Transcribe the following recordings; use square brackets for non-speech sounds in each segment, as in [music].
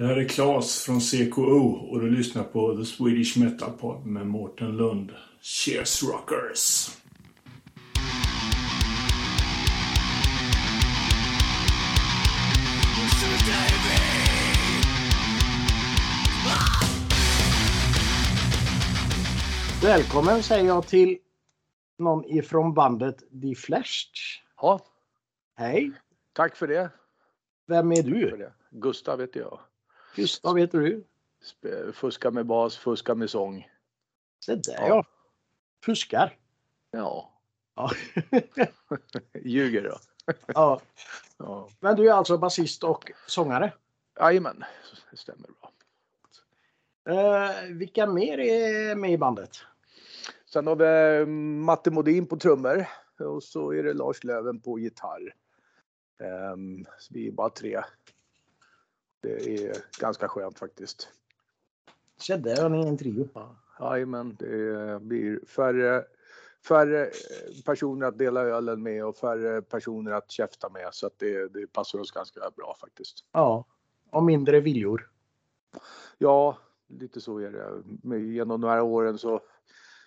Det här är Claes från CKO och du lyssnar på The Swedish Metal Pod med Mårten Lund. Cheers Rockers! Välkommen säger jag till någon ifrån bandet Die Flashed. Ja, Hej! tack för det. Vem är du? Gustav heter jag. Gustav heter du. Fuskar med bas, fuskar med sång. Se där Ja. ja. Fuskar. Ja, Ja. [laughs] ljuger då. ja. Ja. Men du är alltså basist och sångare. Jajamän, det stämmer bra. Eh, vilka mer är med i bandet? Sen har vi Matte Modin på trummor och så är det Lars Löven på gitarr. Ehm, så vi är bara tre. Det är ganska skönt faktiskt. Har ni en trio. Jajamän, det blir färre, färre eh, personer att dela ölen med och färre personer att käfta med så att det, det passar oss ganska bra faktiskt. Ja. Och mindre viljor. Ja, lite så är det. Men genom de här åren så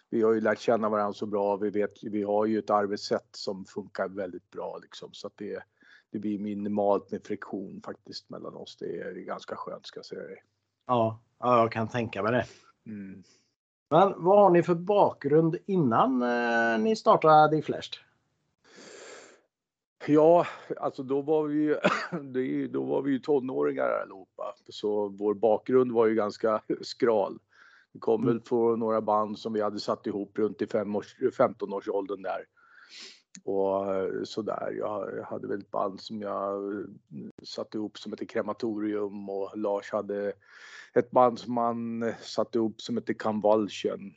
vi har ju lärt känna varandra så bra. Vi vet vi har ju ett arbetssätt som funkar väldigt bra liksom så att det, det blir minimalt med friktion faktiskt mellan oss. Det är ganska skönt ska jag säga dig. Ja. ja, jag kan tänka mig det. Mm. Men vad har ni för bakgrund innan eh, ni startade Die Flashed? Ja, alltså då var vi ju, [clears throat] det då var vi ju tonåringar allihopa. Så vår bakgrund var ju ganska [laughs] skral. Vi kom väl från några band som vi hade satt ihop runt i fem års, 15-årsåldern där. Och eh, sådär. Jag hade väl ett band som jag eh, satte ihop som hette Krematorium och Lars hade ett band som han eh, satte ihop som hette Convulsion.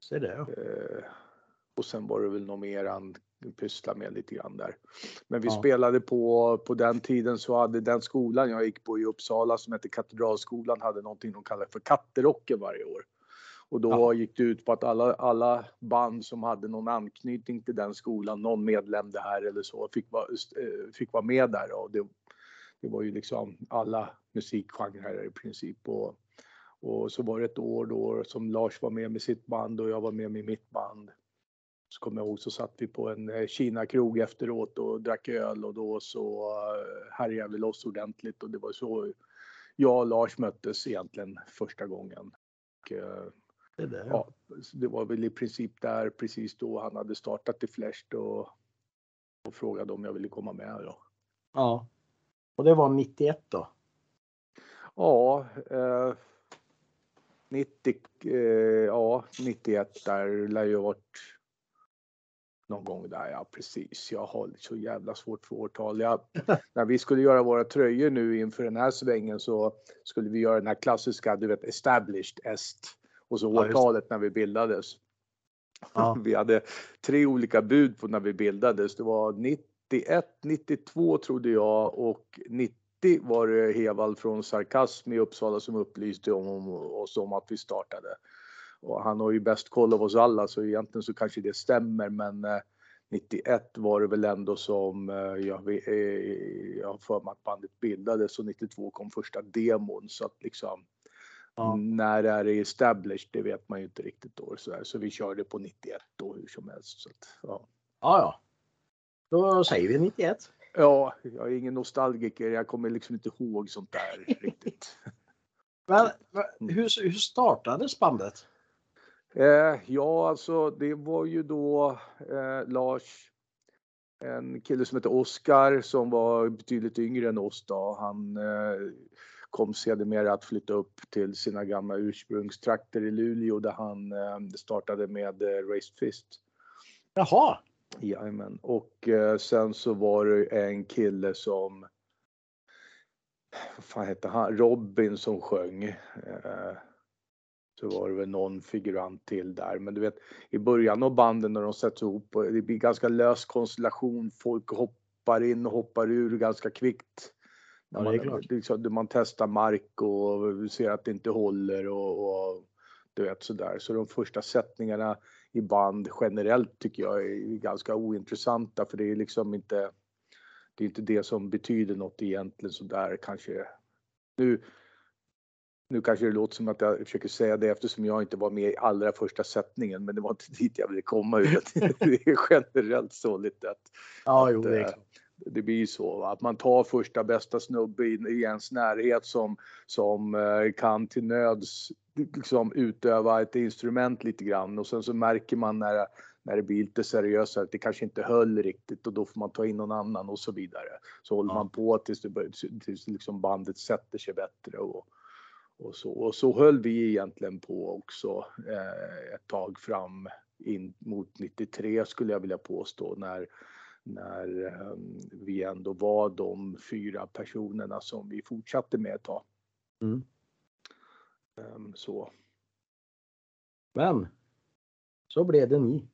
Se. Eh, och sen var det väl något mer han pysslade med lite grann där. Men vi Ja. spelade på, på den tiden så hade den skolan jag gick på i Uppsala som hette Katedralskolan hade någonting de kallade för katterocken varje år. Och då Ja. gick det ut på att alla, alla band som hade någon anknytning till den skolan, någon medlem där eller så, fick vara, eh, fick vara med där. Och det, det var ju liksom alla musikgenrer i princip. Och, och så var det ett år då som Lars var med med sitt band och jag var med med mitt band. Så kommer jag ihåg så satt vi på en eh, Kina-krog efteråt och drack öl och då så eh, härjade vi loss ordentligt och det var så jag och Lars möttes egentligen första gången. Och, Se där ja. det var väl i princip där precis då han hade startat i Flash och, och frågade om jag ville komma med då. ja. Och det var 91 då? Ja, eh, 90, eh, ja, 91 där lär ha varit någon gång där, ja precis. Jag har så jävla svårt för årtal. Jag, [laughs] när vi skulle göra våra tröjor nu inför den här svängen så skulle vi göra den här klassiska, du vet, established est och så Ja, årtalet när vi bildades. Ja. [laughs] Vi hade tre olika bud på när vi bildades. Det var 91, 92 trodde jag och 90 var det Hevald från Sarkasm i Uppsala som upplyste om oss om att vi startade. Och han har ju bäst koll av oss alla så egentligen så kanske det stämmer men eh, 91 var det väl ändå som eh, jag, eh, jag har för mig att bandet bildades och 92 kom första demon så att liksom Ja. när är det established det vet man ju inte riktigt då så, där. så vi körde på 91 då hur som helst. Så att, ja. Ja, ja. Då säger vi 91. ja, jag är ingen nostalgiker. Jag kommer liksom inte ihåg sånt där [laughs] riktigt. Men men hur, hur startades bandet? Eh, ja, alltså det var ju då eh, Lars, en kille som heter Oskar som var betydligt yngre än oss då. Han eh, kom sedermera att flytta upp till sina gamla ursprungstrakter i Luleå där han eh, startade med eh, Raised Fist. Jaha. Jajamän. Och eh, sen så var det en kille som vad fan hette han? Robin som sjöng. Så var det väl någon figurant till där. Men du vet i början av banden när de sätts ihop det blir ganska lös konstellation. Folk hoppar in och hoppar ur ganska kvickt. Ja, det är man, klart. liksom, man testar mark och ser att det inte håller och, och du vet sådär. Så de första sättningarna i band generellt tycker jag är ganska ointressanta för det är liksom inte det är inte det som betyder något egentligen sådär kanske nu, nu kanske det låter som att jag försöker säga det eftersom jag inte var med i allra första sättningen, men det var inte [laughs] dit jag ville komma. Utan [laughs] det är generellt så lite att, Ja, att, jo, det är eh, klart. Det blir så va? att man tar första bästa snubbe i, i ens närhet som, som eh, kan till nöds liksom utöva ett instrument lite grann och sen så märker man när, när det blir lite seriösare att det kanske inte höll riktigt och då får man ta in någon annan och så vidare. Så håller Ja. man på tills, det, börjar- tills liksom bandet sätter sig bättre och, och så. Och så höll vi egentligen på också eh, ett tag fram in mot 93 skulle jag vilja påstå när, när eh, vi ändå var de fyra personerna som vi fortsatte med ett tag. Mm. Ehm, Så, Men så blev det ni.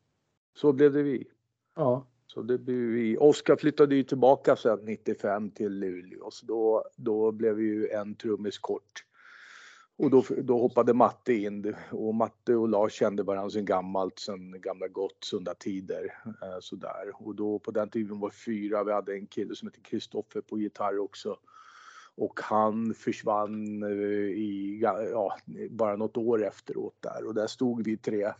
så blev det vi. Ja. Så det blev vi. Oskar flyttade ju tillbaka sen 95 till Luleå så då, då blev vi ju en trummis kort. Och då, då hoppade Matte in och Matte och Lars kände varandra sen gammalt, sen gamla gott sunda tider. Eh, sådär. Och då på den tiden var vi fyra, vi hade en kille som hette Kristoffer på gitarr också. Och han försvann eh, i, ja, bara något år efteråt där och där stod vi tre,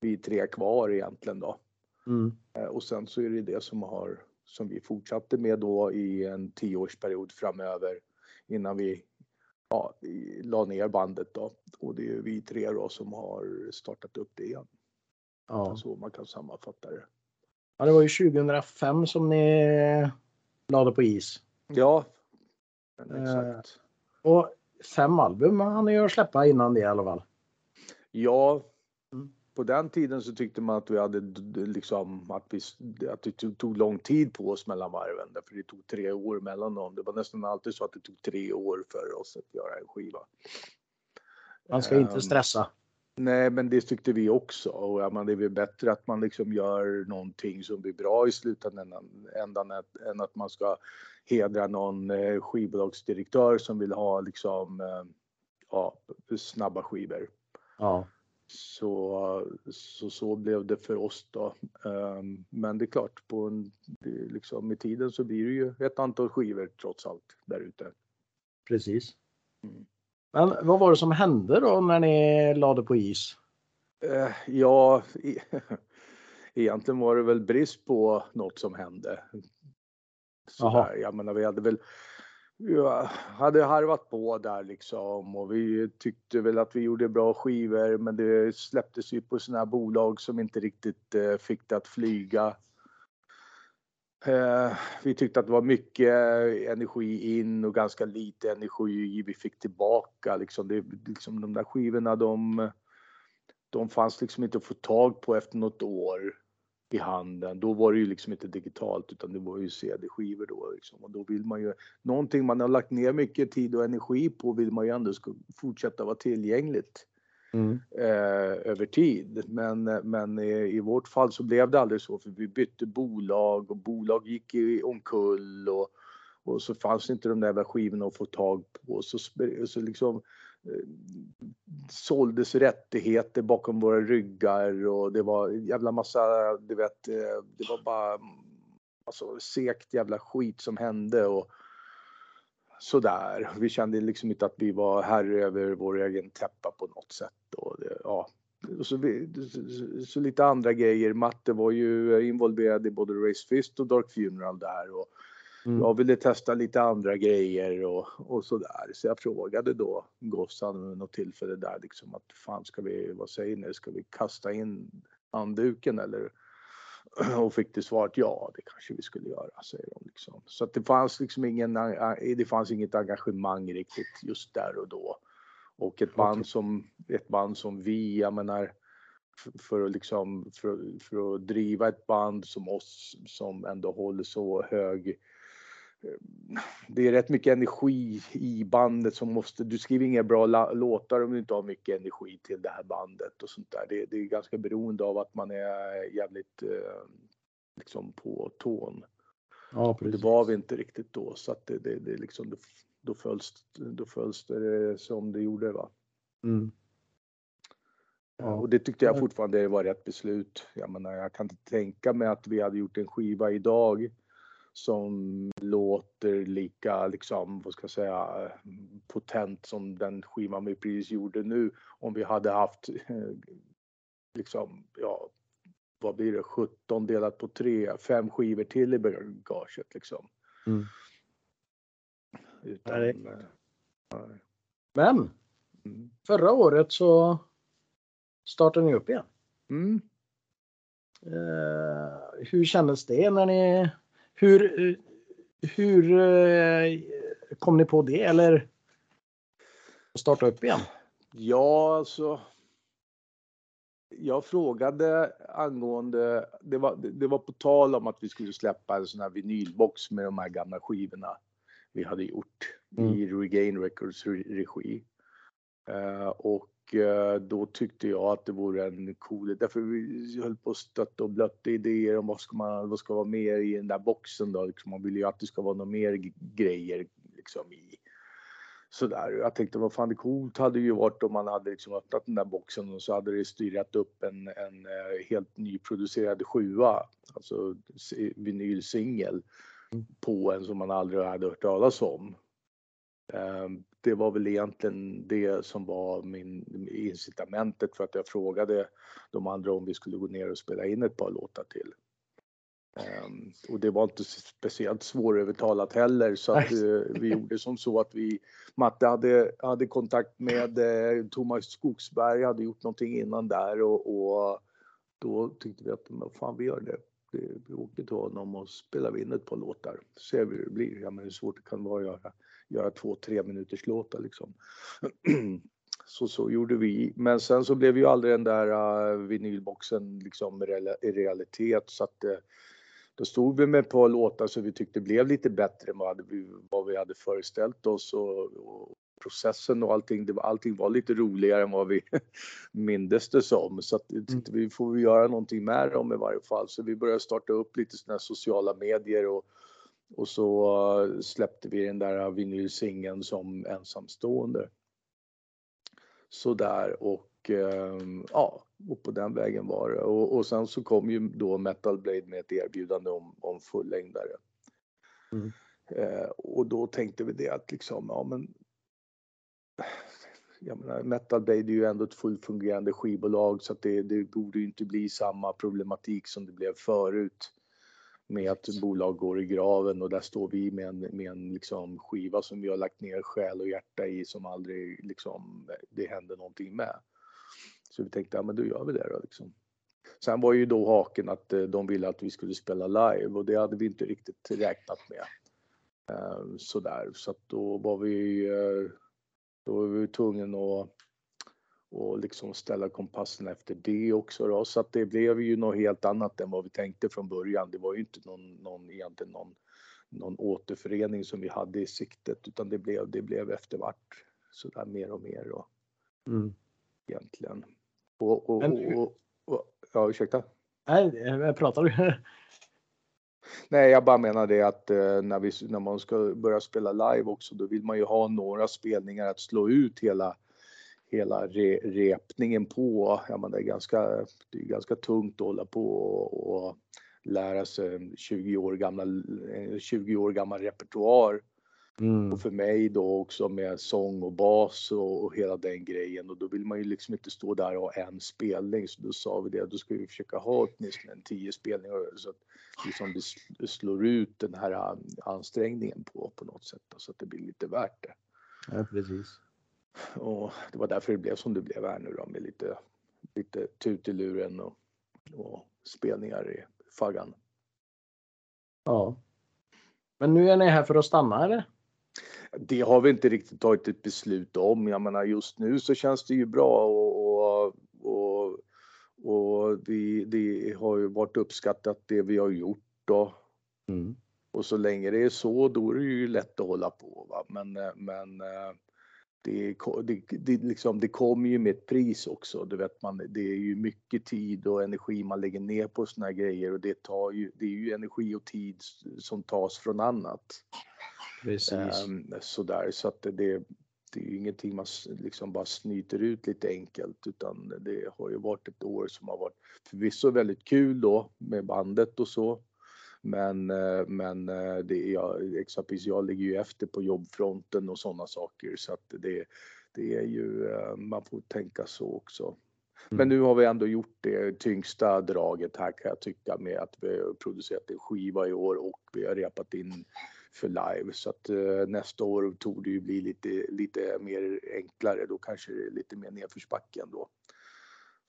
vi tre kvar egentligen då. Mm. Eh, Och sen så är det det som har som vi fortsatte med då i en tioårsperiod framöver innan vi ja, la ner bandet då. Och det är vi tre då som har startat upp det igen. Ja. Så man kan sammanfatta det. ja, det var ju 2005 som ni lade på is. Ja, Eh. exakt. Och fem album hann ni ju släppa innan det i alla fall. Ja. På den tiden så tyckte man att vi hade liksom att, vi, att det tog, lång tid på oss mellan varven. Därför det tog tre år mellan dem. Det var nästan alltid så att det tog tre år för oss att göra en skiva. Man ska inte Ehm, stressa. Nej, men det tyckte vi också. Och ja, men det är väl bättre att man liksom gör någonting som blir bra i slutändan ändan att- än att man ska hedra någon eh, skivbolagsdirektör som vill ha liksom eh, ja, snabba skivor. Ja. Så, så, så blev det för oss då. Ehm, Men det är klart, på en, liksom, med tiden så blir det ju ett antal skivor trots allt där ute. Precis. Mm. Men vad var det som hände då när ni lade på is? Eh, Ja, e- [laughs] egentligen var det väl brist på något som hände. Sådär. Jag menar, vi hade väl ja, hade harvat på där liksom och vi tyckte väl att vi gjorde bra skivor men det släpptes ju på sådana här bolag som inte riktigt eh, fick det att flyga. Eh, vi tyckte att det var mycket eh, energi in och ganska lite energi vi fick tillbaka. Liksom det, liksom de där skivorna de, de fanns liksom inte att få tag på efter något år i handen. Då var det ju liksom inte digitalt utan det var ju CD-skivor då liksom. Och då vill man ju, någonting man har lagt ner mycket tid och energi på vill man ju ändå ska fortsätta vara tillgängligt Mm. eh, över tid. Men, men i, i vårt fall så blev det aldrig så för vi bytte bolag och bolag gick i omkull och, och så fanns inte de där skivorna att få tag på. Så, så liksom såldes rättigheter bakom våra ryggar och det var jävla massa, du vet, eh, det var bara alltså, segt jävla skit som hände och sådär. Vi kände liksom inte att vi var herre över vår egen täppa på något sätt. Och det, ja. och så, vi, så, så lite andra grejer. Matte var ju involverad i både Race Fist och Dark Funeral där. Och Mm. jag ville testa lite andra grejer och, och sådär. Så jag frågade då Gossan vid något tillfälle där liksom att fan ska vi, vad säger ni, ska vi kasta in handduken eller? [clears throat] Och fick till svar att ja, det kanske vi skulle göra, säger de liksom. Så att det fanns liksom ingen, det fanns inget engagemang riktigt just där och då. Och ett band som, ett band som vi, jag menar, för, för att liksom, för, för att driva ett band som oss som ändå håller så hög det är rätt mycket energi i bandet som måste, du skriver inga bra låtar om du inte har mycket energi till det här bandet och sånt där. Det, det är ganska beroende av att man är jävligt eh, liksom på tån. Ja, Och det precis. var vi inte riktigt då så att det, det, det liksom, då, då följs, då följs det som det gjorde va. Mm. Ja. Och det tyckte jag Ja. fortfarande var rätt beslut. Jag menar, jag kan inte tänka mig att vi hade gjort en skiva idag som låter lika, liksom, vad ska jag säga, potent som den skivan vi precis gjorde nu. Om vi hade haft, liksom, ja, vad blir det, 17 delat på 3, fem skivor till i bagaget liksom. Mm. Utan, nej. Nej. Men mm. förra året så startade ni upp igen. Mm. Uh, hur kändes det när ni hur, hur eh, kom ni på det eller starta upp igen? Ja, alltså. Jag frågade angående, det var, det var på tal om att vi skulle släppa en sån här vinylbox med de här gamla skivorna vi hade gjort mm. i Regain Records regi. Uh, och då tyckte jag att det vore en cool, därför vi höll på att stötta och blötta idéer om vad ska man, vad ska vara mer i den där boxen då, liksom, man vill ju att det ska vara något mer grejer liksom i sådär. Jag tänkte vad fan det coolt hade ju varit om man hade liksom öppnat den där boxen och så hade det styrat upp en, en eh, helt nyproducerad sjua, alltså vinylsingel mm. på en som man aldrig hade hört talas om. Ehm, det var väl egentligen det som var min incitamentet för att jag frågade de andra om vi skulle gå ner och spela in ett par låtar till. Um, och det var inte speciellt svårövertalat heller så att uh, vi [laughs] gjorde som så att vi, Matte hade, hade kontakt med uh, Thomas Skogsberg, hade gjort någonting innan där och, och då tyckte vi att, fan vi gör det. Vi åker till honom och spelar in ett par låtar, ser vi hur det blir. Ja men hur svårt det kan vara att göra göra två, tre minuters låtar liksom. [clears throat] Så så gjorde vi. Men sen så blev ju aldrig den där uh, vinylboxen liksom i realitet så att uh, då stod vi med ett par låtar som vi tyckte blev lite bättre än vad vi, vad vi hade föreställt oss och, och processen och allting, det var, allting var lite roligare än vad vi [laughs] mindes det som. Så att mm. vi får göra någonting med dem i varje fall. Så vi började starta upp lite sådana sociala medier och och så eh, släppte vi den där vinylsingeln som ensamstående. Sådär och ehm, ja, och på den vägen var det. Och, och sen så kom ju då Metal Blade med ett erbjudande om, om fullängdare. Mm. Eh, och då tänkte vi det att liksom, ja men jag menar, Metal Blade är ju ändå ett fullt fungerande skivbolag så att det, det borde ju inte bli samma problematik som det blev förut med att bolag går i graven och där står vi med en, med en liksom skiva som vi har lagt ner själ och hjärta i som aldrig liksom det händer någonting med. Så vi tänkte, ja men då gör vi det då liksom. Sen var ju då haken att eh, de ville att vi skulle spela live och det hade vi inte riktigt räknat med. Eh, sådär, så att då var vi, eh, då var vi tvungna att och liksom ställa kompassen efter det också då. Så att det blev ju något helt annat än vad vi tänkte från början. Det var ju inte någon, någon egentligen någon, någon återförening som vi hade i siktet utan det blev, det blev eftervart sådär mer och mer då. Mm. Egentligen. Och, och, Men, och, och, ja, ursäkta? Nej, jag pratar du? [laughs] Nej, jag bara menar det att eh, när, vi, när man ska börja spela live också, då vill man ju ha några spelningar att slå ut hela hela re, repningen på. Ja, men det, är ganska, det är ganska tungt att hålla på och, och lära sig 20 år, gamla, 20 år gammal repertoar. Mm. Och för mig då också med sång och bas och, och, hela den grejen och då vill man ju liksom inte stå där och ha en spelning så då sa vi det, då ska vi försöka ha åtminstone en tio spelningar så att liksom det slår ut den här ansträngningen på, på något sätt så att det blir lite värt det. Ja, precis. Och det var därför det blev som det blev här nu då med lite, lite tut i luren och, och spelningar i faggan. Ja. Men nu är ni här för att stanna eller? Det har vi inte riktigt tagit ett beslut om. Jag menar just nu så känns det ju bra och, och, och, och det, det har ju varit uppskattat det vi har gjort då. Mm. Och så länge det är så då är det ju lätt att hålla på. Va? Men, men det, det, det, liksom, det kommer ju med ett pris också. Du vet, man, det är ju mycket tid och energi man lägger ner på såna här grejer och det, tar ju, det är ju energi och tid som tas från annat. Precis. Um, sådär, så att det, det är ju ingenting man liksom bara snyter ut lite enkelt utan det har ju varit ett år som har varit förvisso väldigt kul då med bandet och så. Men, eh, men eh, det är jag, exempelvis jag ligger ju efter på jobbfronten och sådana saker så att det, det är ju, eh, man får tänka så också. Mm. Men nu har vi ändå gjort det tyngsta draget här kan jag tycka med att vi har producerat en skiva i år och vi har repat in för live så att eh, nästa år tog det ju bli lite, lite mer enklare då kanske det är lite mer nedförsbacke ändå.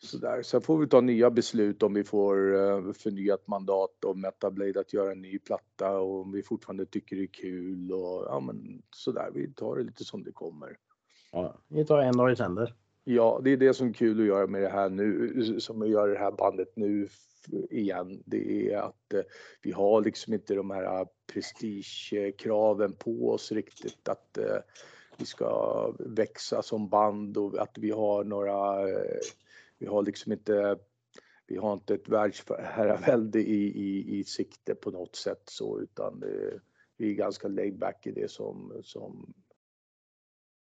Så där Sen får vi ta nya beslut om vi får eh, förnyat mandat om Metablade att göra en ny platta och om vi fortfarande tycker det är kul och ja men sådär. Vi tar det lite som det kommer. Ja, vi tar en dag i sänder. Ja, det är det som är kul att göra med det här nu, som att göra det här bandet nu igen. Det är att eh, vi har liksom inte de här prestigekraven på oss riktigt att eh, vi ska växa som band och att vi har några eh, vi har liksom inte, vi har inte ett världsherravälde i, i, i sikte på något sätt så utan vi är ganska laid back i det som, som,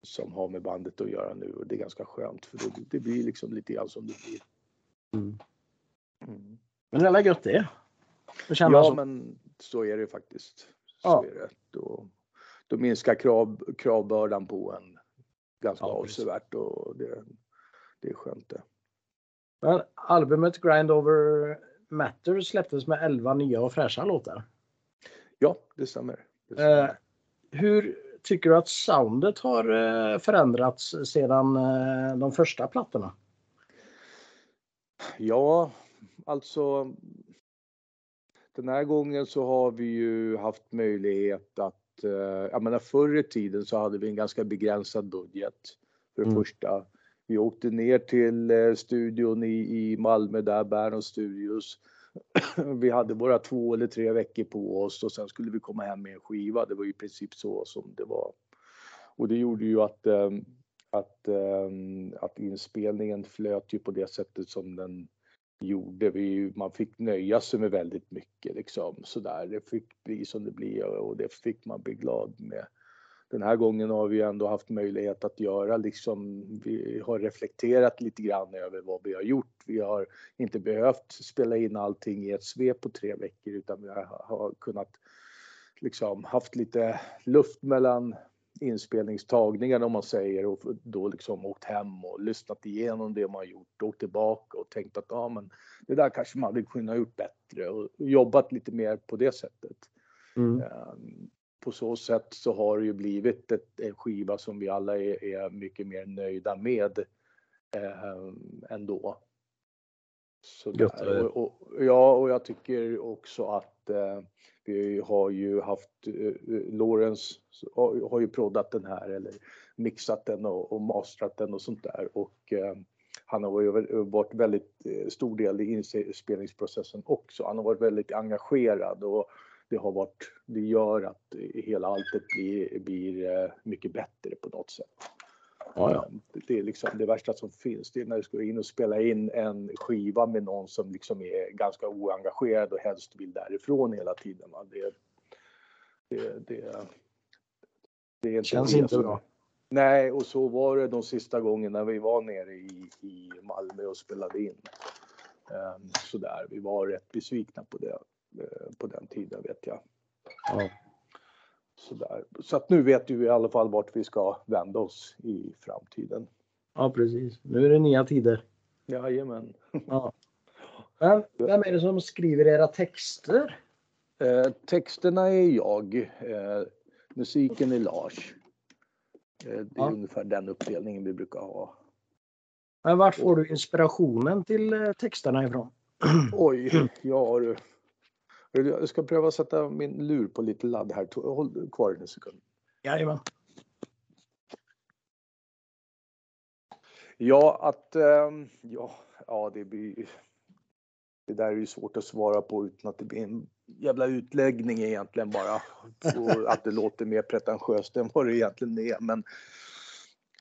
som har med bandet att göra nu och det är ganska skönt för det, det blir liksom lite grann som det blir. Mm. Mm. Men är gött det. det ja, så. men så är det faktiskt. Så ja. är det. Då, då minskar krav, kravbördan på en ganska ja, avsevärt och det, det är skönt det. Men albumet Grind Over Matter släpptes med 11 nya och fräscha låtar. Ja, det stämmer. Det stämmer. Eh, hur tycker du att soundet har eh, förändrats sedan eh, de första plattorna? Ja, alltså den här gången så har vi ju haft möjlighet att, eh, jag menar förr i tiden så hade vi en ganska begränsad budget för det mm. första. Vi åkte ner till studion i, i Malmö där, Bärnholm Studios. Vi hade bara två eller tre veckor på oss och sen skulle vi komma hem med en skiva. Det var i princip så som det var. Och det gjorde ju att, ehm, att, ehm, att inspelningen flöt ju på det sättet som den gjorde. Vi, man fick nöja sig med väldigt mycket liksom sådär. Det fick bli som det blir och det fick man bli glad med den här gången har vi ändå haft möjlighet att göra liksom, vi har reflekterat lite grann över vad vi har gjort. Vi har inte behövt spela in allting i ett svep på tre veckor utan vi har, kunnat liksom haft lite luft mellan inspelningstagningarna om man säger och då liksom åkt hem och lyssnat igenom det man gjort, åkt tillbaka och tänkt att ja men det där kanske man hade kunnat gjort bättre och jobbat lite mer på det sättet. Mm. På så sätt så har det ju blivit ett, en skiva som vi alla är, är mycket mer nöjda med eh, ändå. Så där, och, och, ja, och jag tycker också att eh, vi har ju haft eh, Lawrence har ju proddat den här eller mixat den och, och mastrat den och sånt där och eh, han har ju varit väldigt eh, stor del i inspelningsprocessen också. Han har varit väldigt engagerad och det har varit, det gör att hela alltet blir, blir eh, mycket bättre på något sätt. Ja, ja. Det är liksom det värsta som finns. Det är när du ska in och spela in en skiva med någon som liksom är ganska oengagerad och helst vill därifrån hela tiden. Det, det, det, det är inte känns inte bra. Nej, och så var det de sista gångerna vi var nere i, i Malmö och spelade in. Um, sådär, vi var rätt besvikna på det. Eh, på den tiden vet jag. Ja. Sådär. Så att nu vet vi i alla fall vart vi ska vända oss i framtiden. Ja precis, nu är det nya tider. Jajamän. Ja. Men vem är det som skriver era texter? Eh, texterna är jag. Eh, musiken är Lars. Eh, det är ja. ungefär den uppdelningen vi brukar ha. Men vart får du inspirationen till eh, texterna ifrån? [clears throat] Oj, ja du. Jag ska pröva sätta min lur på lite ladd här. Håll kvar en sekund. Jajamän. Ja, att... Ehm, ja, ja, det blir... Det där är ju svårt att svara på utan att det blir en jävla utläggning egentligen bara. Och att det låter mer pretentiöst än vad det egentligen är. Men,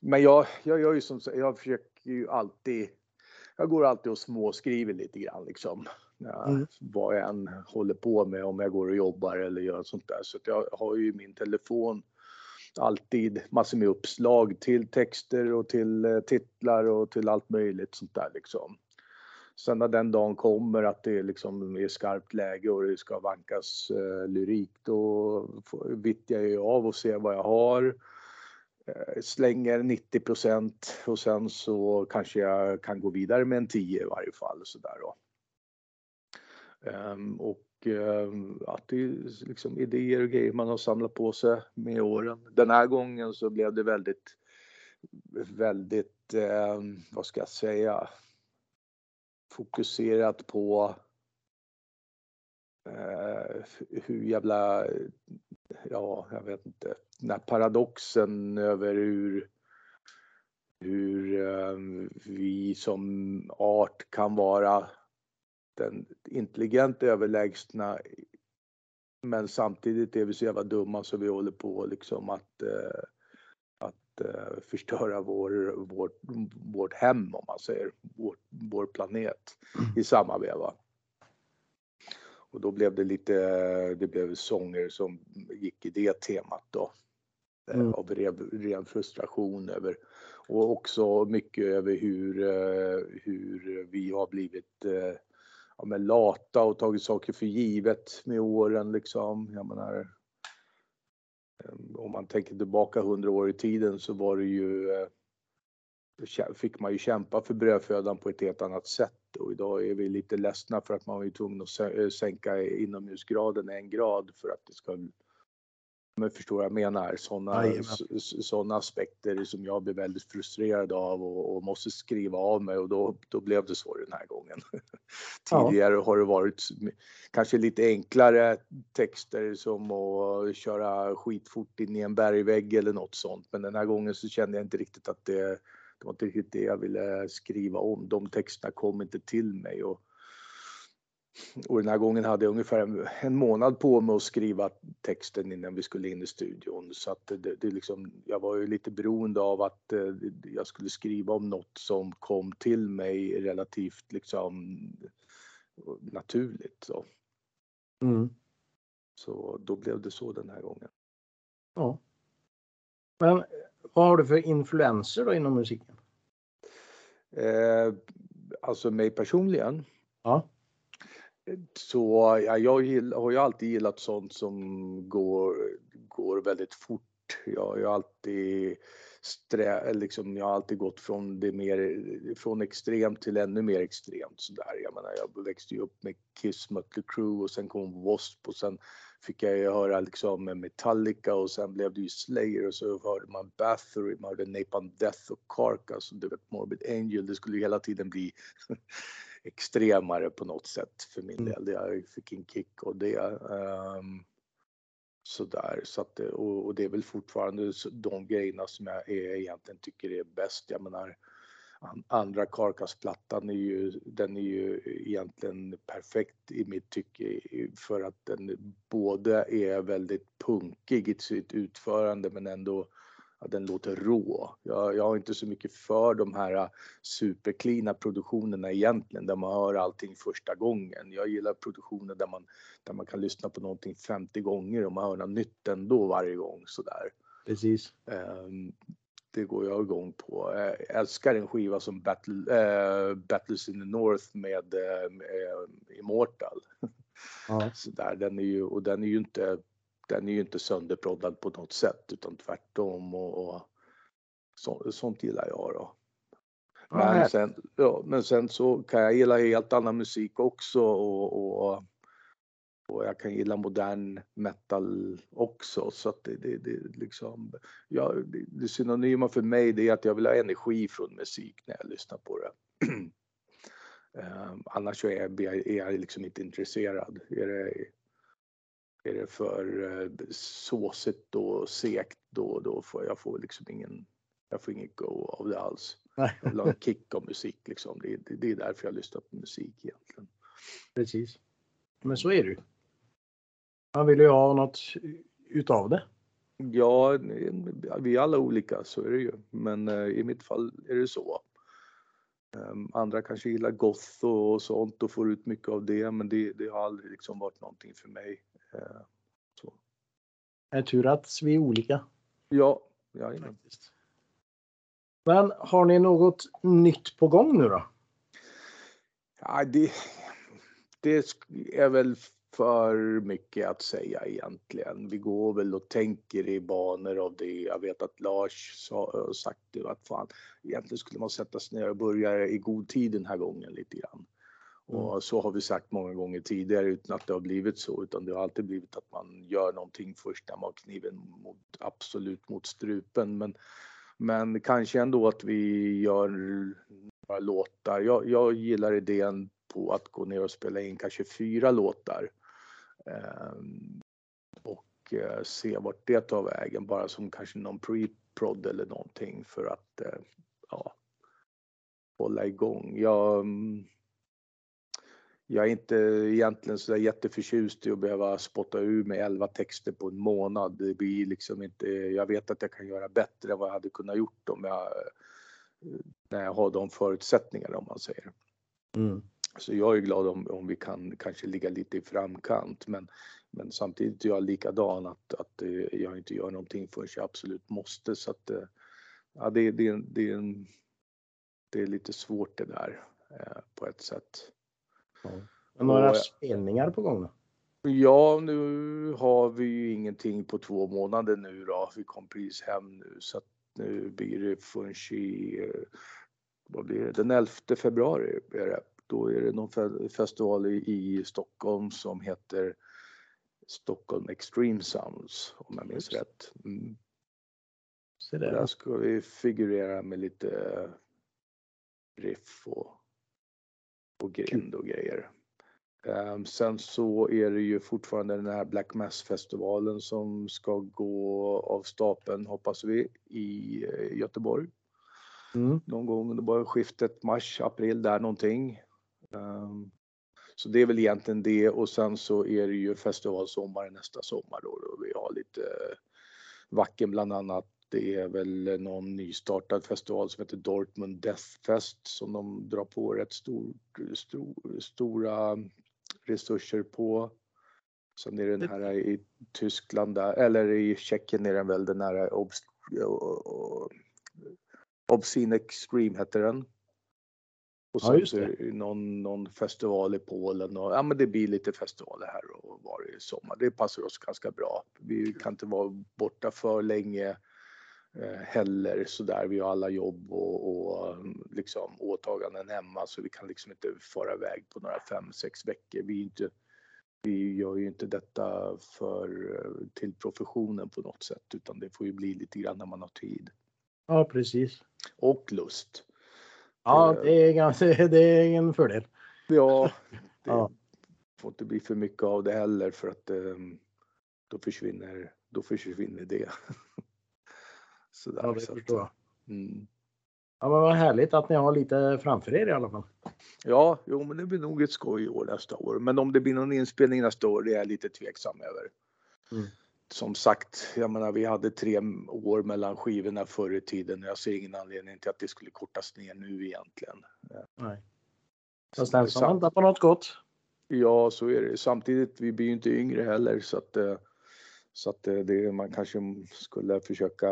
men jag, jag gör ju som jag försöker ju alltid jag går alltid och småskriver lite grann liksom. Mm. Vad jag än håller på med, om jag går och jobbar eller gör sånt där. Så jag har ju min telefon alltid massor med uppslag till texter och till eh, titlar och till allt möjligt sånt där liksom. Sen när den dagen kommer att det liksom är skarpt läge och det ska vankas eh, lyrik, då vittjar jag av och ser vad jag har. Eh, slänger 90% och sen så kanske jag kan gå vidare med en 10 i varje fall. Så där då. Ehm, och ehm, att det är liksom idéer och grejer man har samlat på sig med åren. Den här gången så blev det väldigt, väldigt, ehm, vad ska jag säga, fokuserat på eh, hur jävla, ja, jag vet inte, den här paradoxen över hur hur vi som art kan vara den intelligent överlägsna men samtidigt är vi så jävla dumma så vi håller på liksom att, eh, att eh, förstöra vår, vårt, vårt hem om man säger, vår, vår planet i samma veva. Och då blev det lite, det blev sånger som gick i det temat då. Eh, mm. Av ren, ren frustration över och också mycket över hur, hur vi har blivit ja, men lata och tagit saker för givet med åren liksom. Jag menar, eh, om man tänker tillbaka hundra år i tiden så var det ju eh, fick man ju kämpa för brödfödan på ett helt annat sätt och idag är vi lite ledsna för att man var ju tvungen att eh, sänka inomhusgraden en grad för att det ska men förstår vad jag menar. Sådana såna aspekter som jag blir väldigt frustrerad av och, och, måste skriva av mig och då, då blev det så den här gången. [laughs] Tidigare ja. har det varit kanske lite enklare texter som att köra skitfort in i en bergvägg eller något sånt. Men den här gången så kände jag inte riktigt att det, det var inte riktigt det jag ville skriva om. De texterna kom inte till mig. Och, och den här gången hade jag ungefär en, en, månad på mig att skriva texten innan vi skulle in i studion. Så att det, det liksom, jag var ju lite beroende av att eh, jag skulle skriva om något som kom till mig relativt liksom naturligt. Så. Mm. så då blev det så den här gången. Ja. Men vad har du för influenser då inom musiken? Eh, alltså mig personligen? Ja. Så ja, jag har ju alltid gillat sånt som går, går väldigt fort. Jag, jag har alltid strä, liksom, jag har alltid gått från det mer, från extremt till ännu mer extremt sådär. Jag menar, jag växte ju upp med Kiss, Mötley Crüe och sen kom W.A.S.P. och sen fick jag ju höra liksom Metallica och sen blev det ju Slayer och så hörde man Bathory, man hörde Napalm Death och Carcass och du vet Morbid Angel. Det skulle ju hela tiden bli [laughs] extremare på något sätt för min mm. del. Jag fick en kick och det. Um, sådär, så att, och, och, det är väl fortfarande de grejerna som jag är, egentligen tycker är bäst. Jag menar, andra Carcass-plattan är ju, den är ju egentligen perfekt i mitt tycke för att den både är väldigt punkig i sitt utförande men ändå ja, den låter rå. Jag, jag har inte så mycket för de här äh, superklina produktionerna egentligen där man hör allting första gången. Jag gillar produktioner där man, där man kan lyssna på någonting 50 gånger och man hör något nytt ändå varje gång sådär. Precis. Um, det går jag igång på. Jag älskar en skiva som Battle, äh, Battles in the North med, äh, med Immortal. Ja. [laughs] Så där, den är ju, och den är ju inte den är ju inte sönderproddad på något sätt utan tvärtom och, och så, sånt gillar jag då. Men sen, ja, men sen så kan jag gilla helt annan musik också och, och, och jag kan gilla modern metal också så att det, det, det liksom, ja, det, det synonyma för mig det är att jag vill ha energi från musik när jag lyssnar på det. um, [clears throat] annars så är jag, är jag liksom inte intresserad. Är det, är det för eh, såsigt och segt då, då får jag får liksom ingen, jag får inget go av det alls. Jag vill ha en kick av musik liksom. Det, det, det är därför jag lyssnar på musik egentligen. Precis. Men så är det ju. Man vill ju ha något utav det. Ja, vi är alla olika, så är det ju. Men uh, i mitt fall är det så. Um, andra kanske gillar goth och sånt och får ut mycket av det, men det, det har aldrig liksom varit någonting för mig. Eh, så. Är tur att vi är olika. Ja, jajamän. Men har ni något nytt på gång nu då? Ja, det, det är väl för mycket att säga egentligen. Vi går väl och tänker i banor av det. Jag vet att Lars har sagt det att fan, egentligen skulle man sätta sig ner och börja i god tid den här gången lite grann. Mm. Och så har vi sagt många gånger tidigare utan att det har blivit så utan det har alltid blivit att man gör någonting först när man har kniven mot, absolut mot strupen. Men, men kanske ändå att vi gör några låtar. Jag, jag gillar idén på att gå ner och spela in kanske fyra låtar. Ehm, och eh, se vart det tar vägen bara som kanske någon pre-prod eller någonting för att eh, ja, hålla igång. Jag, mm, jag är inte egentligen sådär jätteförtjust i att behöva spotta ur med 11 texter på en månad. Det blir liksom inte, jag vet att jag kan göra bättre än vad jag hade kunnat gjort om jag, eh, när jag har de förutsättningarna om man säger. Mm. Så jag är glad om, om vi kan kanske ligga lite i framkant men, men samtidigt är jag likadan att, att eh, jag inte gör någonting förrän jag absolut måste så att eh, ja, det, det, det, det är lite svårt det där eh, på ett sätt. Ja. Några och, spelningar på gång då? Ja, nu har vi ju ingenting på två månader nu då. Vi kom precis hem nu så att nu blir det förrän i, vad blir det, den 11 februari är det. Då är det någon festival i, Stockholm som heter Stockholm Extreme Sounds om jag minns rätt. Mm. Så där ska vi figurera med lite riff och, och grind och grejer. Um, sen så är det ju fortfarande den här Black Mass festivalen som ska gå av stapeln hoppas vi i uh, Göteborg. Mm. Någon gång under skiftet mars, april där någonting. Um, så det är väl egentligen det och sen så är det ju festivalsommar nästa sommar då, då vi har lite Vacken bland annat. Det är väl någon nystartad festival som heter Dortmund Death Fest som de drar på rätt stor, stor, stora resurser på. Sen är det den här i Tyskland där, eller i Tjeckien är den väl den här Obs Obscene Extreme heter den. Och sen ja, så någon, någon festival i Polen och ja men det blir lite festivaler här och var i sommar. Det passar oss ganska bra. Vi kan inte vara borta för länge eh, heller sådär. Vi har alla jobb och, och liksom åtaganden hemma så vi kan liksom inte fara iväg på några fem, sex veckor. Vi, inte, vi gör ju inte detta för, till professionen på något sätt utan det får ju bli lite grann när man har tid. Ja precis. Och lust. Ja, det är, ganska, [laughs] det är en fördel. Ja, [laughs] det ja. får inte bli för mycket av det heller för att um, då försvinner, då försvinner det. [laughs] Sådär, ja, det så förstår jag. Mm. Ja, men vad härligt att ni har lite framför er i alla fall. Ja, jo, men det blir nog ett skoj i år nästa år. Men om det blir någon inspelning nästa år, det är jag lite tveksam över. Mm som sagt, jag menar vi hade tre år mellan skivorna förr i tiden. Jag ser ingen anledning till att det skulle kortas ner nu egentligen. Nej. Fast den som väntar på något gott. Ja, så är det. Samtidigt, vi blir ju inte yngre heller så att eh, så att eh, det, man kanske skulle försöka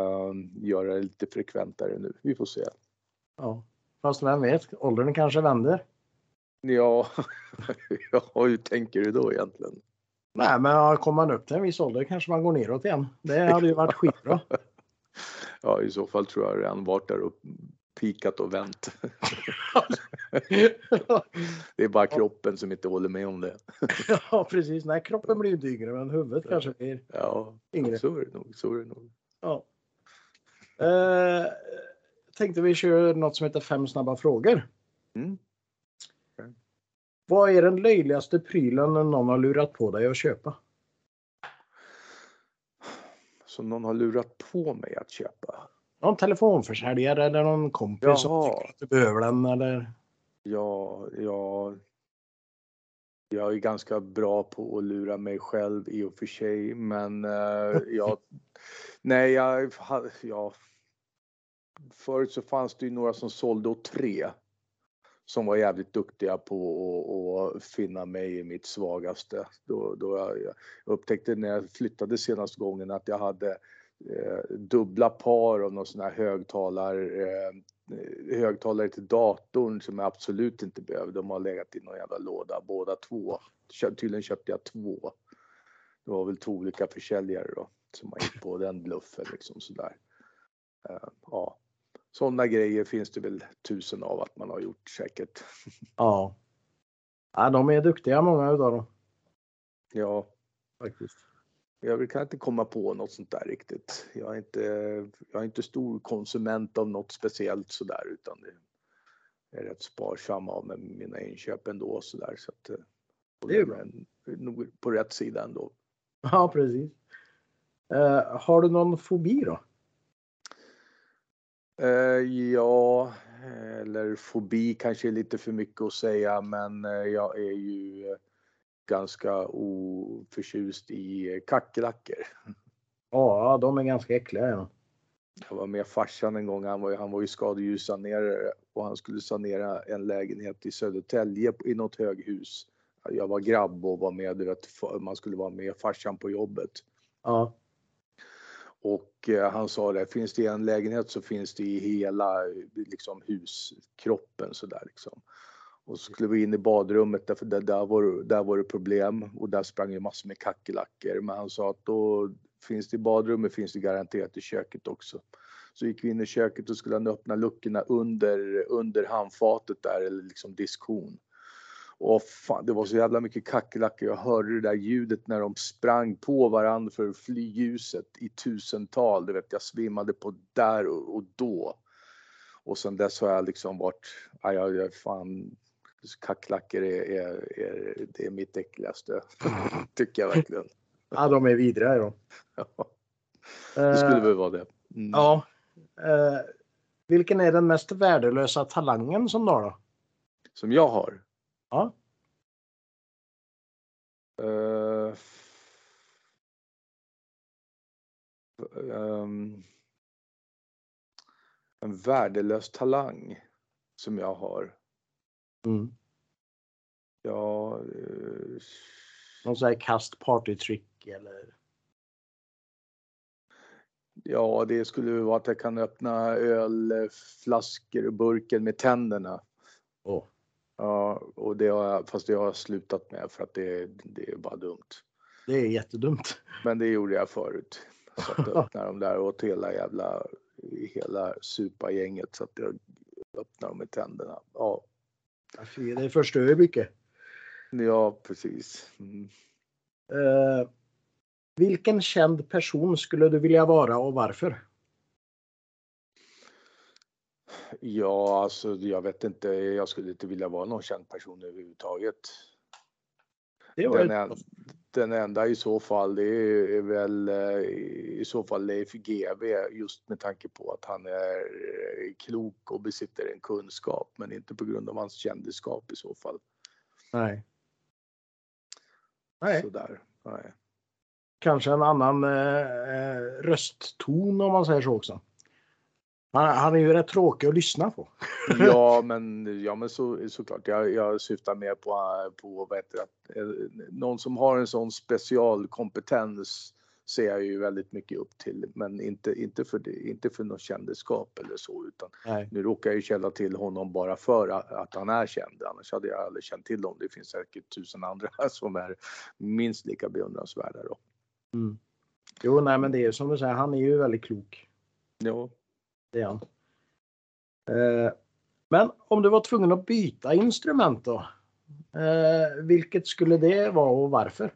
göra det lite frekventare nu. Vi får se. Ja, fast vem vet, åldern kanske vänder. Ja, [laughs] ja hur tänker du då egentligen? Nej, men kommer man upp till en viss ålder kanske man går neråt igen. Det hade ju varit skitbra. [laughs] ja, i så fall tror jag redan varit där och pikat och vänt. [laughs] det är bara kroppen som inte håller med om det. [laughs] ja, precis. Nej, kroppen blir ju yngre, men huvudet ja. kanske blir ja, yngre. Så är det nog. Så är det nog. Ja. Eh, tänkte vi kör något som heter fem snabba frågor. Mm. Vad är den löjligaste prylen någon har lurat på dig att köpa? Som någon har lurat på mig att köpa? Någon telefonförsäljare eller någon kompis Jaha. som tycker att du behöver den eller? Ja, ja. Jag är ganska bra på att lura mig själv i och för sig men uh, [laughs] jag... nej, jag... Ja, förut så fanns det ju några som sålde åt tre som var jävligt duktiga på att finna mig i mitt svagaste. Då, då jag, jag upptäckte när jag flyttade senaste gången att jag hade eh, dubbla par av någon sån här högtalare, eh, högtalare till datorn som jag absolut inte behövde. De har legat i någon jävla låda båda två. Tydligen köpte jag två. Det var väl två olika försäljare då som har gick på den bluffen liksom sådär. Eh, ja, sådana grejer finns det väl tusen av att man har gjort säkert. [laughs] Ja. ja de är duktiga många utav dem. Ja. Faktiskt. Jag kan inte komma på något sånt där riktigt. Jag är inte, jag är inte stor konsument av något speciellt sådär utan det är rätt sparsam av med mina inköp ändå sådär så att eh, det är bra. nog på rätt sida ändå. Ja, precis. Uh, har du någon fobi då? Uh, ja, eller fobi kanske är lite för mycket att säga, men jag är ju ganska oförtjust i kackerlackor. Ja, de är ganska äckliga. Ja. Jag var med farsan en gång, han var, han var ju skadljussanerare och han skulle sanera en lägenhet i Södertälje i något höghus. Jag var grabb och var med, du vet, man skulle vara med farsan på jobbet. Ja. Och eh, han sa det, finns det en lägenhet så finns det i hela liksom, huskroppen sådär liksom. Och så skulle vi in i badrummet därför där, där, var, där var det problem och där sprang ju massor med kackerlackor. Men han sa att då finns det i badrummet finns det garanterat i köket också. Så gick vi in i köket och skulle han öppna luckorna under, under handfatet där eller liksom diskhon. Och fan, det var så jävla mycket kackerlackor. Jag hörde det där ljudet när de sprang på varandra för att fly ljuset i tusental. Det vet jag svimmade på där och, och då. Och sen dess har jag liksom varit, ja, jag, jag fan, kackerlackor är, är, är, det är mitt äckligaste. [laughs] Tycker jag verkligen. Ja, de är vidriga de. [laughs] Ja. Det skulle väl vara det. Mm. Ja. Uh, vilken är den mest värdelösa talangen som du har då? Som jag har? Ja. Uh, um, en värdelös talang som jag har. Mm. Ja. Uh, Någon sån här kast partytrick eller? Ja, det skulle vara att jag kan öppna ölflaskor och burken med tänderna. Oh. Ja, och det har jag, fast det har jag slutat med för att det, det är bara dumt. Det är jättedumt. Men det gjorde jag förut. Så att jag öppnade dem där åt hela jävla, hela supagänget så att jag öppnade dem med tänderna. Ja. Det förstör mycket. Ja, precis. Mm. Uh, vilken känd person skulle du vilja vara och varför? Ja, alltså jag vet inte. Jag skulle inte vilja vara någon känd person överhuvudtaget. Den, en, den, enda i så fall det är väl eh, i så fall Leif GW just med tanke på att han är eh, klok och besitter en kunskap men inte på grund av hans kändisskap i så fall. Nej. Nej. Sådär. Nej. Kanske en annan eh, eh röstton om man säger så också. Han, han är ju rätt tråkig att lyssna på. [laughs] ja, men, ja, men så, såklart. Jag, jag syftar mer på, på vad heter det, eh, någon som har en sån specialkompetens ser jag ju väldigt mycket upp till, men inte, inte, för, det, inte för något kändisskap eller så, utan Nej. nu råkar jag ju känna till honom bara för att, att, han är känd. Annars hade jag aldrig känt till honom. Det finns säkert tusen andra [laughs] som är minst lika beundransvärda då. Mm. Jo, nej, men det är som du säger, han är ju väldigt klok. Ja. Det är han. Eh, men om du var tvungen att byta instrument då? Eh, vilket skulle det vara och varför?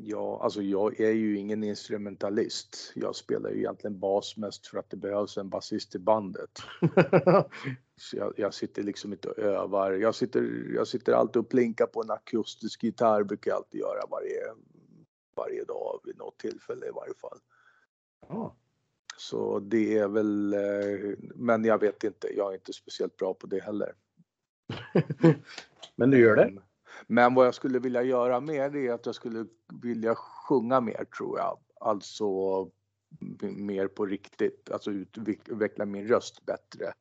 Ja, alltså jag är ju ingen instrumentalist. Jag spelar ju egentligen bas mest för att det behövs en basist i bandet. [laughs] Så jag, jag, sitter liksom inte och övar. Jag sitter, jag sitter alltid och plinkar på en akustisk gitarr, brukar jag alltid göra varje, varje dag vid något tillfälle i varje fall. Ja. Så det är väl, eh, men jag vet inte, jag är inte speciellt bra på det heller. [laughs] men du gör det? Men vad jag skulle vilja göra mer är att jag skulle vilja sjunga mer tror jag. Alltså mer på riktigt, alltså utveckla min röst bättre.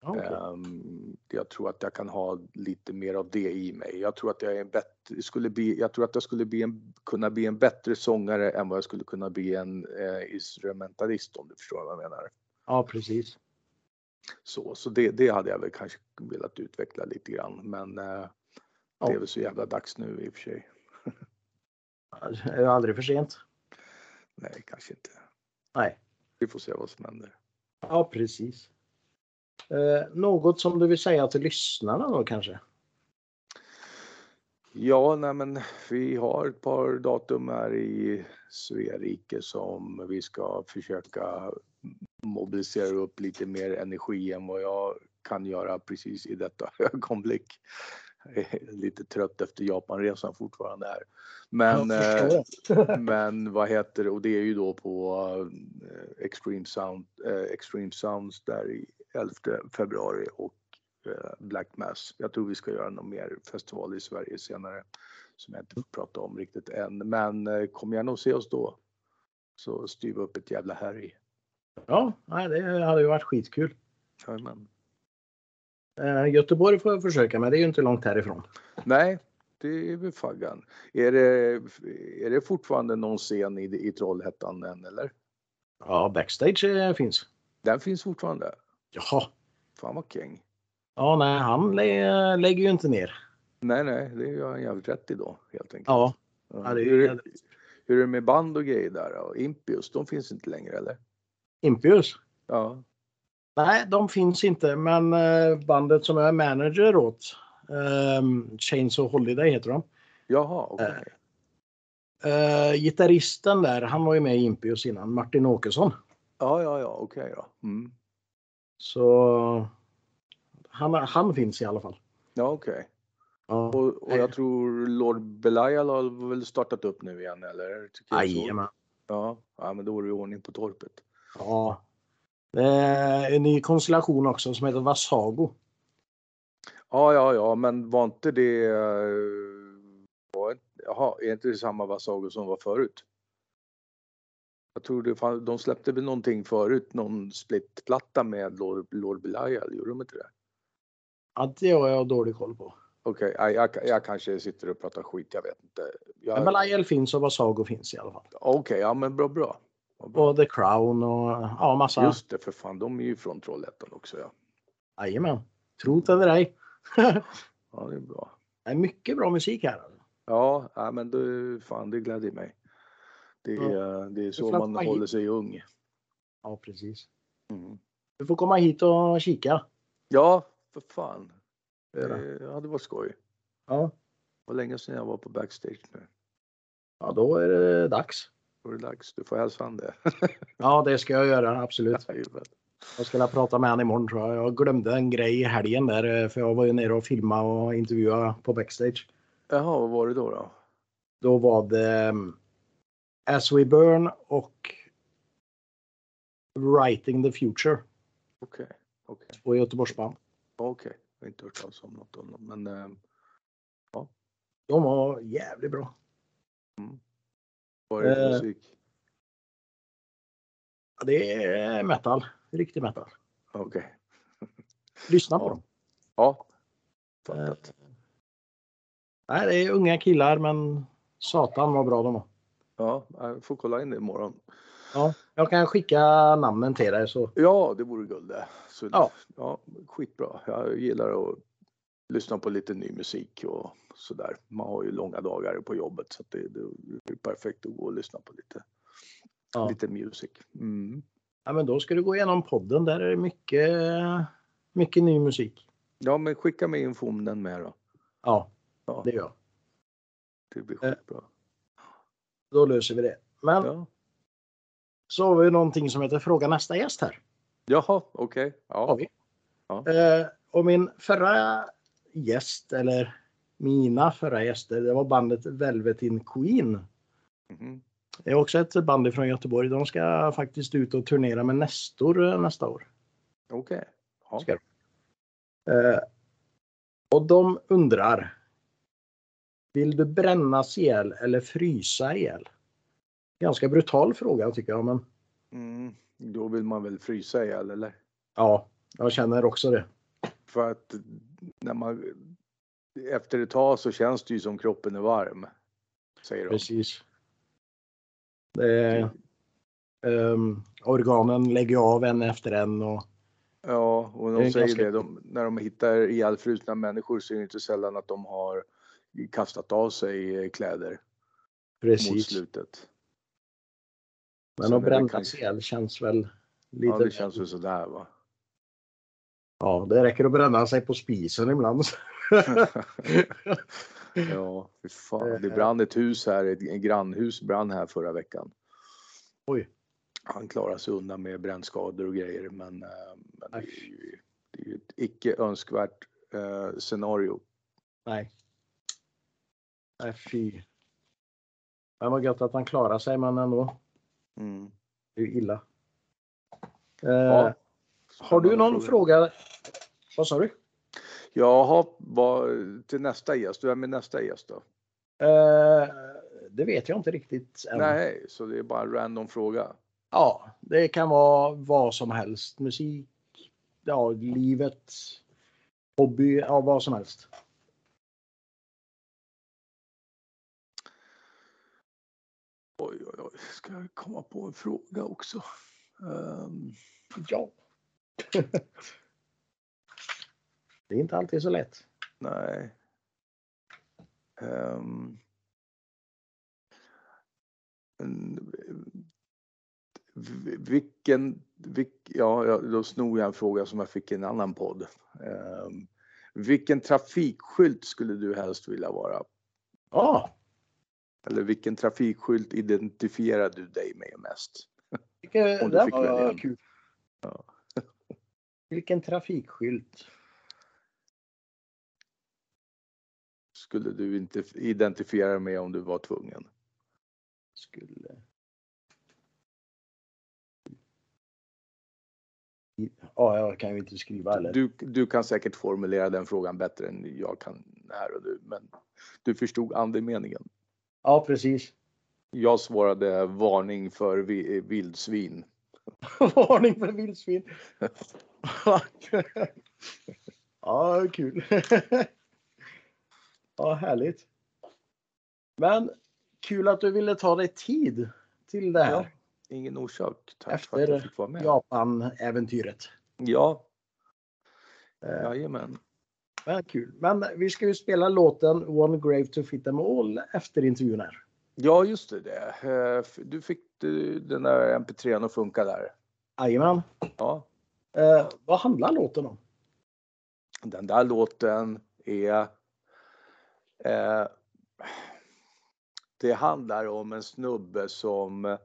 Okay. Um, jag tror att jag kan ha lite mer av det i mig. Jag tror att jag är en bättre, skulle bli, jag tror att jag skulle bli en, kunna bli en bättre sångare än vad jag skulle kunna bli en eh, instrumentalist om du förstår vad jag menar. Ja, precis. Så, så det, det hade jag väl kanske velat utveckla lite grann, men eh, det är väl så jävla dags nu i och för sig. Det är aldrig för sent. Nej, kanske inte. Nej. Vi får se vad som händer. Ja, precis. Eh, något som du vill säga till lyssnarna då kanske? Ja, nej men vi har ett par datum här i Sverige som vi ska försöka mobilisera upp lite mer energi än vad jag kan göra precis i detta [laughs] ögonblick. Lite trött efter Japanresan fortfarande här. Men, eh, [laughs] men vad heter det, och det är ju då på eh, Extreme, Sound, eh, Extreme Sounds där i 11 februari och eh, Black Mass. Jag tror vi ska göra någon mer festival i Sverige senare som jag inte får prata om riktigt än. Men eh, kom gärna och se oss då. Så styr vi upp ett jävla härj. Ja, nej, det hade ju varit skitkul. Jajamän. Eh, Göteborg får jag försöka men det är ju inte långt härifrån. Nej, det är väl faggan. Är det, är det fortfarande någon scen i, i Trollhättan än eller? Ja, backstage eh, finns. Den finns fortfarande? Jaha. Fan vad king. Ja, nej, han lä lägger ju inte ner. Nej, nej, det gör han jävligt rätt i då helt enkelt. Ja. ja det är, hur, är, hur är det med band och grejer där då? Impius, de finns inte längre eller? Impius? Ja. Nej, de finns inte, men eh, bandet som jag är manager åt, um, Chains of Holiday heter de. Jaha, okej. Okay. Uh, gitarristen där, han var ju med i Impius innan, Martin Åkesson. Ja, ja, ja, okej okay, då. Mm. Så han, han finns i alla fall. Ja, okej. Okay. Ja. Och, och, jag tror Lord Belial har väl startat upp nu igen eller? Jajamän. Ja, ja, men då är det ordning på torpet. Ja. Det är en ny konstellation också som heter Vasago. Ja, ja, ja, men var inte det... Var, jaha, är inte det samma Vasago som var förut? Jag tror det, de släppte väl någonting förut, någon splitplatta med Lord, Lord Belial, gjorde de inte det? Ja, det har jag dålig koll på. Okej, okay, jag, jag, kanske sitter och pratar skit, jag vet inte. Jag... Men Belial finns och Vasago finns i alla fall. Okej, okay, ja men bra, bra. Och The Crown och ja, massa. Just det, för fan, de är ju från Trollhättan också ja. Jajamän. Tro det eller ej. ja, det är bra. Det är mycket bra musik här. Ja, ja men det, fan, det gläder mig. Det är, ja. det är så man håller hit. sig ung. Ja, precis. Mm. Du får komma hit och kika. Ja, för fan. Det hade varit skoj. Ja. Det var länge sedan jag var på backstage nu. Ja, då är det dags. Är det dags. Du får hälsa han det. [laughs] ja, det ska jag göra. Absolut. Jag ska prata med honom imorgon tror jag. Jag glömde en grej i helgen där för jag var ju nere och filmade och intervjuade på backstage. Jaha, vad var det då? Då, då var det um, As We Burn och Writing the Future. Okej. Okay. okay. Och Göteborgsband. Okej. Okay. Jag har inte hört talas om något om dem, men äh, ja. De var jävligt bra. Mm. Vad är det för äh, musik? Det är metal. Riktig metal. Okej. Okay. [laughs] Lyssna på dem. Ja. Fattat. Äh, nej, det är unga killar men satan vad bra de var. Ja, jag får kolla in det imorgon. Ja, jag kan skicka namnen till dig så. Ja, det vore guld det. Så, ja. ja, skitbra. Jag gillar att lyssna på lite ny musik och sådär. Man har ju långa dagar på jobbet så det, det, är perfekt att gå och lyssna på lite, ja. lite music. Mm. Ja, men då ska du gå igenom podden. Där är det mycket, mycket ny musik. Ja, men skicka med info om den med då. Ja, ja. det gör jag. Det blir skitbra. Då löser vi det. Men ja. så har vi någonting som heter Fråga nästa gäst här. Jaha, okej. Okay. Ja. Har vi. Ja. Eh, och min förra gäst, eller mina förra gäster, det var bandet Velvetin Queen. Mm. Det är också ett band från Göteborg. De ska faktiskt ut och turnera med Nestor eh, nästa år. Okej. Okay. Ja. Eh, och de undrar. Vill du brännas ihjäl eller frysa ihjäl? Ganska brutal fråga tycker jag. Men... Mm, då vill man väl frysa ihjäl eller? Ja, jag känner också det. För att när man efter ett tag så känns det ju som kroppen är varm. Säger de. Precis. Det, um, organen lägger av en efter en och Ja, och de säger ganska... det, de, när de hittar ihjälfrusna människor så är det inte sällan att de har kastat av sig kläder. Precis. Mot slutet. Men att bränna ihjäl känns väl lite... Ja, det känns väl sådär va. Ja, det räcker att bränna sig på spisen ibland. [laughs] ja, fy fan. Det brann ett hus här, ett grannhus brann här förra veckan. Oj. Han klarar sig undan med brännskador och grejer men, eh, men det, är ju, det är ju ett icke önskvärt eh, scenario. Nej. Nej fy. Men vad gött att han klarar sig men ändå. Mm. Det är ju illa. Eh, ja. Har du någon fråga? fråga? Vad sa du? Jaha, till nästa gäst. Du är nästa gäst då? Eh, det vet jag inte riktigt än. Nej, så det är bara en random fråga? Ja, det kan vara vad som helst. Musik, ja, livet, hobby, ja vad som helst. Oj, oj, oj. Ska jag komma på en fråga också? Um... Ja. Det är inte alltid så lätt. Nej. Um... Vilken, vilk, ja, då snor jag en fråga som jag fick i en annan podd. Um, vilken trafikskylt skulle du helst vilja vara? Ja. Ah. Eller vilken trafikskylt identifierar du dig med mest? Vilken, det var kul. Ja. Vilken trafikskylt? Skulle du inte identifiera med om du var tvungen? Skulle... Ja, jag kan ju inte skriva heller. Du, du kan säkert formulera den frågan bättre än jag kan här och nu, men du förstod andemeningen. Ja, precis. Jag svarade varning för vildsvin. [laughs] varning för vildsvin. [laughs] ja, kul. ja, härligt. Men kul att du ville ta dig tid till det här. Ja, ingen orsak. Tack Efter för att jag fick vara med. Japan-äventyret. Ja. Eh, Jajamän. Men kul. Men vi ska ju spela låten One Grave to Fit Them All efter intervjun här. Ja, just det. Eh, du fick den där mp3 att funka där. Jajamän. Ja. Eh, vad handlar låten om? Den där låten är... Eh, det handlar om en snubbe som eh,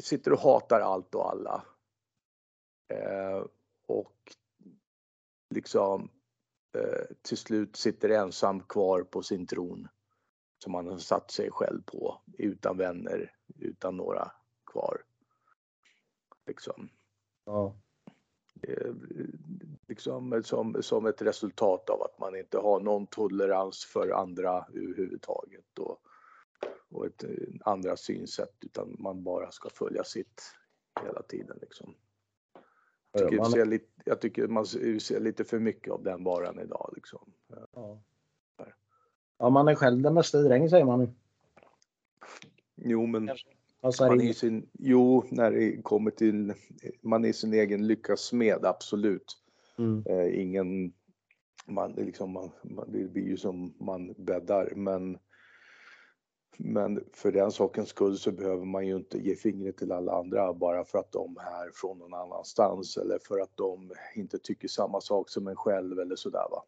sitter och hatar allt och alla. Eh, och liksom eh, till slut sitter ensam kvar på sin tron som han har satt sig själv på utan vänner, utan några kvar. Liksom. Ja. Eh, liksom som, som ett resultat av att man inte har någon tolerans för andra överhuvudtaget och, och ett andra synsätt utan man bara ska följa sitt hela tiden. Liksom. Jag tycker, man... ser lite, jag tycker man ser lite för mycket av den varan idag. Liksom. Ja. ja, man är själv den bästa dräng säger man. Jo, men man är sin, jo, när det kommer till, man är sin egen lyckas smed, absolut. Mm. Eh, ingen, man, liksom, man, man, det blir ju som man bäddar, men men för den sakens skull så behöver man ju inte ge fingret till alla andra bara för att de är från någon annanstans eller för att de inte tycker samma sak som en själv eller sådär va.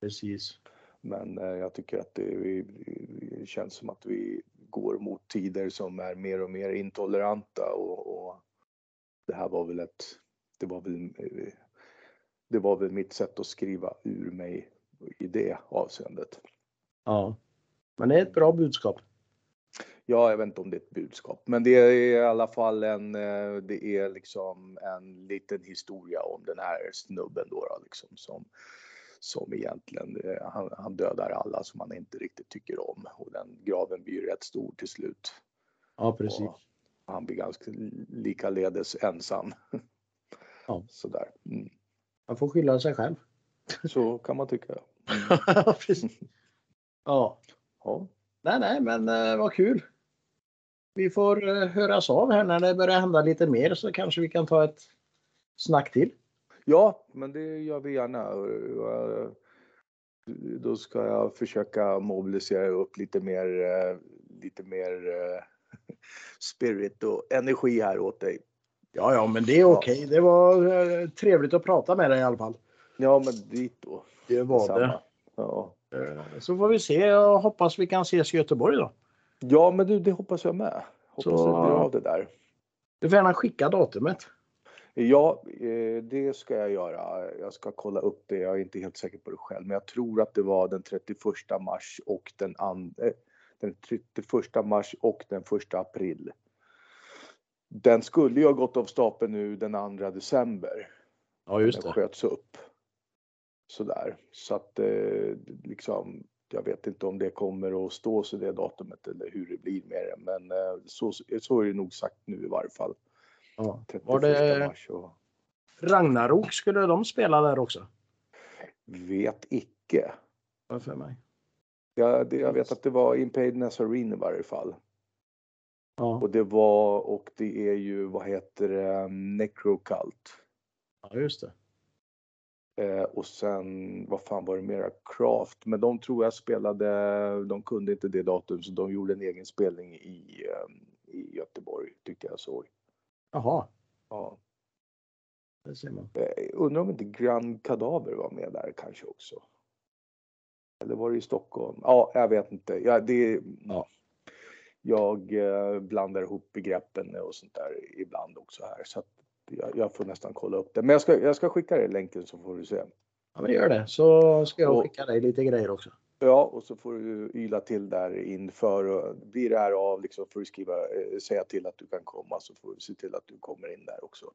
Precis. Men eh, jag tycker att det, det, känns som att vi går mot tider som är mer och mer intoleranta och, och det här var väl ett, det var väl, det var väl mitt sätt att skriva ur mig i det avseendet. Ja. Men det är ett bra budskap. Ja, jag vet inte om det är ett budskap, men det är i alla fall en, eh, det är liksom en liten historia om den här snubben då, då liksom som, som egentligen, eh, han, han, dödar alla som han inte riktigt tycker om och den graven blir rätt stor till slut. Ja, precis. Och han blir ganska likaledes ensam. [laughs] Ja. Sådär. Mm. Man får skylla sig själv. Så kan man tycka. Ja, [laughs] precis. Ja. Ja. Nej, nej, men eh, vad kul. Vi får eh, höras av här när det börjar hända lite mer så kanske vi kan ta ett snack till. Ja, men det gör vi gärna. Då ska jag försöka mobilisera upp lite mer, eh, lite mer eh, [laughs] spirit och energi här åt dig. Ja, ja, men det är okej. Okay. Det var eh, trevligt att prata med dig i alla fall. Ja, men dit då. Det var Samma. det. Ja. Så får vi se. Jag hoppas vi kan ses i Göteborg då. Ja, men du, det hoppas jag med. Hoppas Så... det blir av det där. Du får gärna skicka datumet. Ja, eh, det ska jag göra. Jag ska kolla upp det. Jag är inte helt säker på det själv, men jag tror att det var den 31 mars och den, andra, eh, den 31 mars och den 1 april. Den skulle ju ha gått av stapeln nu den 2 december. Ja, just det. Den sköts upp. Sådär, så att eh, liksom jag vet inte om det kommer att stå sig det datumet eller hur det blir med det, men så, så är det nog sagt nu i varje fall. Ja. Var det och... Ragnarok, skulle de spela där också? Vet icke. Varför mig? Ja, det, jag vet att det var Impade Nazarene i varje fall. Ja. Och det var, och det är ju, vad heter det, Necrocult. Ja, just det. Eh, och sen, vad fan var det mera? Craft, men de tror jag spelade, de kunde inte det datum så de gjorde en egen spelning i, eh, i Göteborg tyckte jag såg. Jaha. Ja. Det ser man. Eh, undrar om inte Grand Kadaver var med där kanske också. Eller var det i Stockholm? Ja, jag vet inte. Ja, det, ja. Jag eh, blandar ihop begreppen och sånt där ibland också här så att jag, jag, får nästan kolla upp det. Men jag ska, jag ska skicka dig länken så får du se. Ja, men gör det så ska jag och, skicka dig lite grejer också. Ja, och så får du yla till där inför. Och blir det här av liksom får du skriva, eh, säga till att du kan komma så får du se till att du kommer in där också.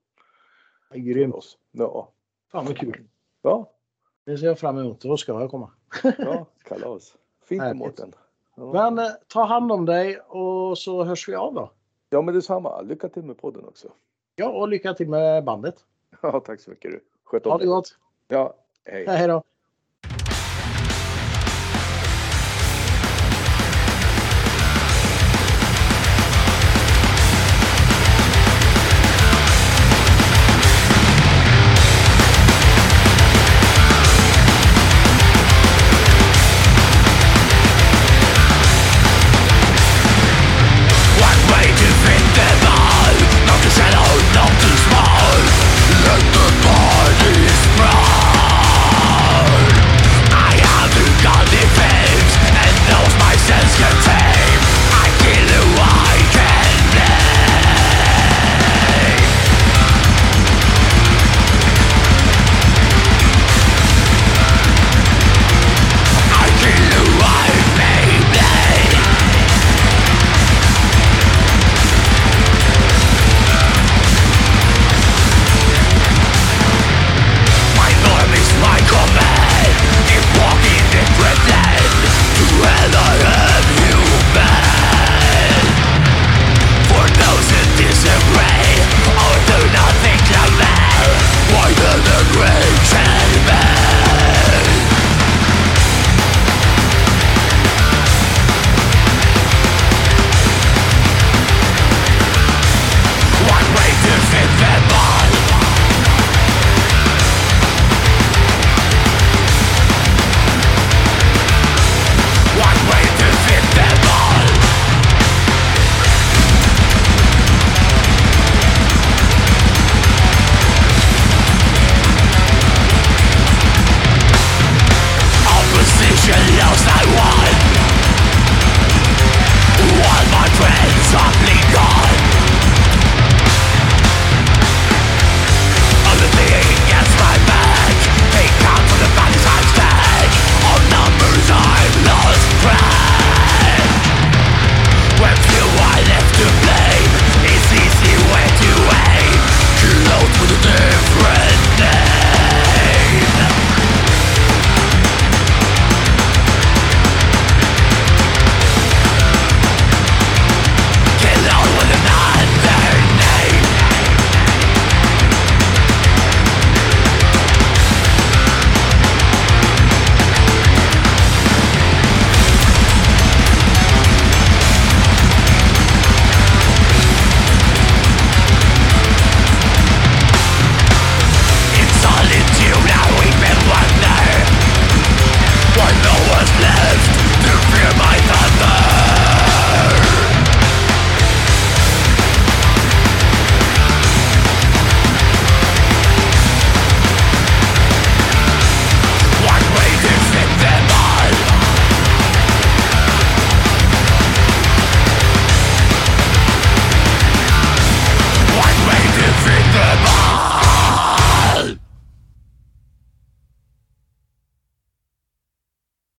Grymt. Ja. Fan vad kul. Ja. Det ser jag fram emot. Då ska jag komma. ja, kalas. Fint Mårten. Ja. Men eh, ta hand om dig och så hörs vi av då. Ja, men detsamma. Lycka till med podden också. Ja, och lycka till med bandet. Ja, tack så mycket du. Sköt om Ha det gott. Ja, hej. Hej då.